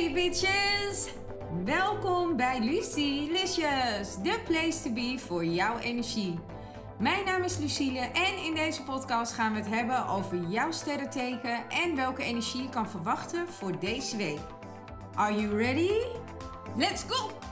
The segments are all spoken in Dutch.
Hey bitches! Welkom bij Lucy Licious, de place to be voor jouw energie. Mijn naam is Lucille en in deze podcast gaan we het hebben over jouw sterrenteken en welke energie je kan verwachten voor deze week. Are you ready? Let's go!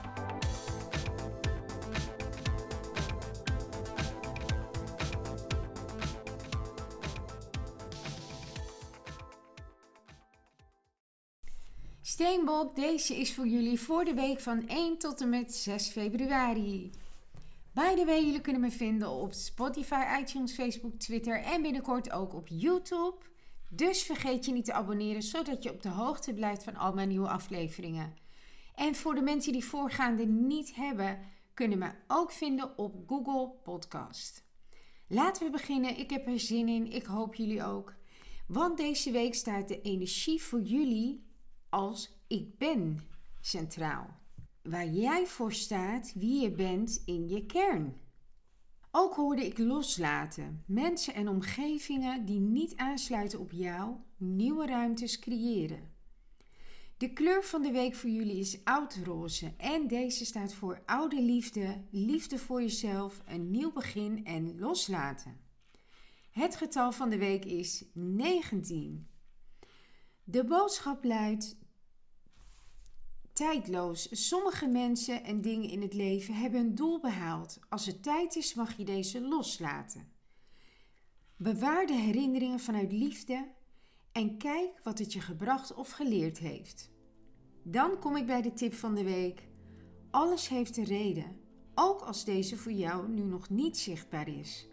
Steenbok, deze is voor jullie voor de week van 1 tot en met 6 februari. By the way, jullie kunnen me vinden op Spotify, iTunes, Facebook, Twitter en binnenkort ook op YouTube. Dus vergeet je niet te abonneren, zodat je op de hoogte blijft van al mijn nieuwe afleveringen. En voor de mensen die voorgaande niet hebben, kunnen me ook vinden op Google Podcast. Laten we beginnen. Ik heb er zin in. Ik hoop jullie ook. Want deze week staat de energie voor jullie als ik ben centraal. Waar jij voor staat, wie je bent in je kern. Ook hoorde ik loslaten, mensen en omgevingen die niet aansluiten op jou, nieuwe ruimtes creëren. De kleur van de week voor jullie is oudroze en deze staat voor oude liefde, liefde voor jezelf, een nieuw begin en loslaten. Het getal van de week is 19. De boodschap luidt: tijdloos. Sommige mensen en dingen in het leven hebben een doel behaald. Als het tijd is, mag je deze loslaten. Bewaar de herinneringen vanuit liefde en kijk wat het je gebracht of geleerd heeft. Dan kom ik bij de tip van de week. Alles heeft een reden, ook als deze voor jou nu nog niet zichtbaar is.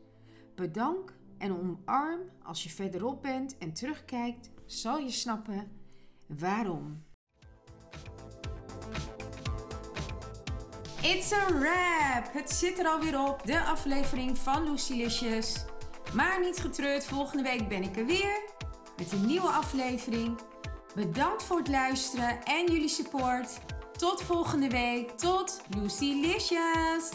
Bedank en omarm als je verderop bent en terugkijkt, zal je snappen waarom. It's a wrap! Het zit er alweer op, de aflevering van Lucilicious. Maar niet getreurd, volgende week ben ik er weer met een nieuwe aflevering. Bedankt voor het luisteren en jullie support. Tot volgende week. Tot Lucilicious!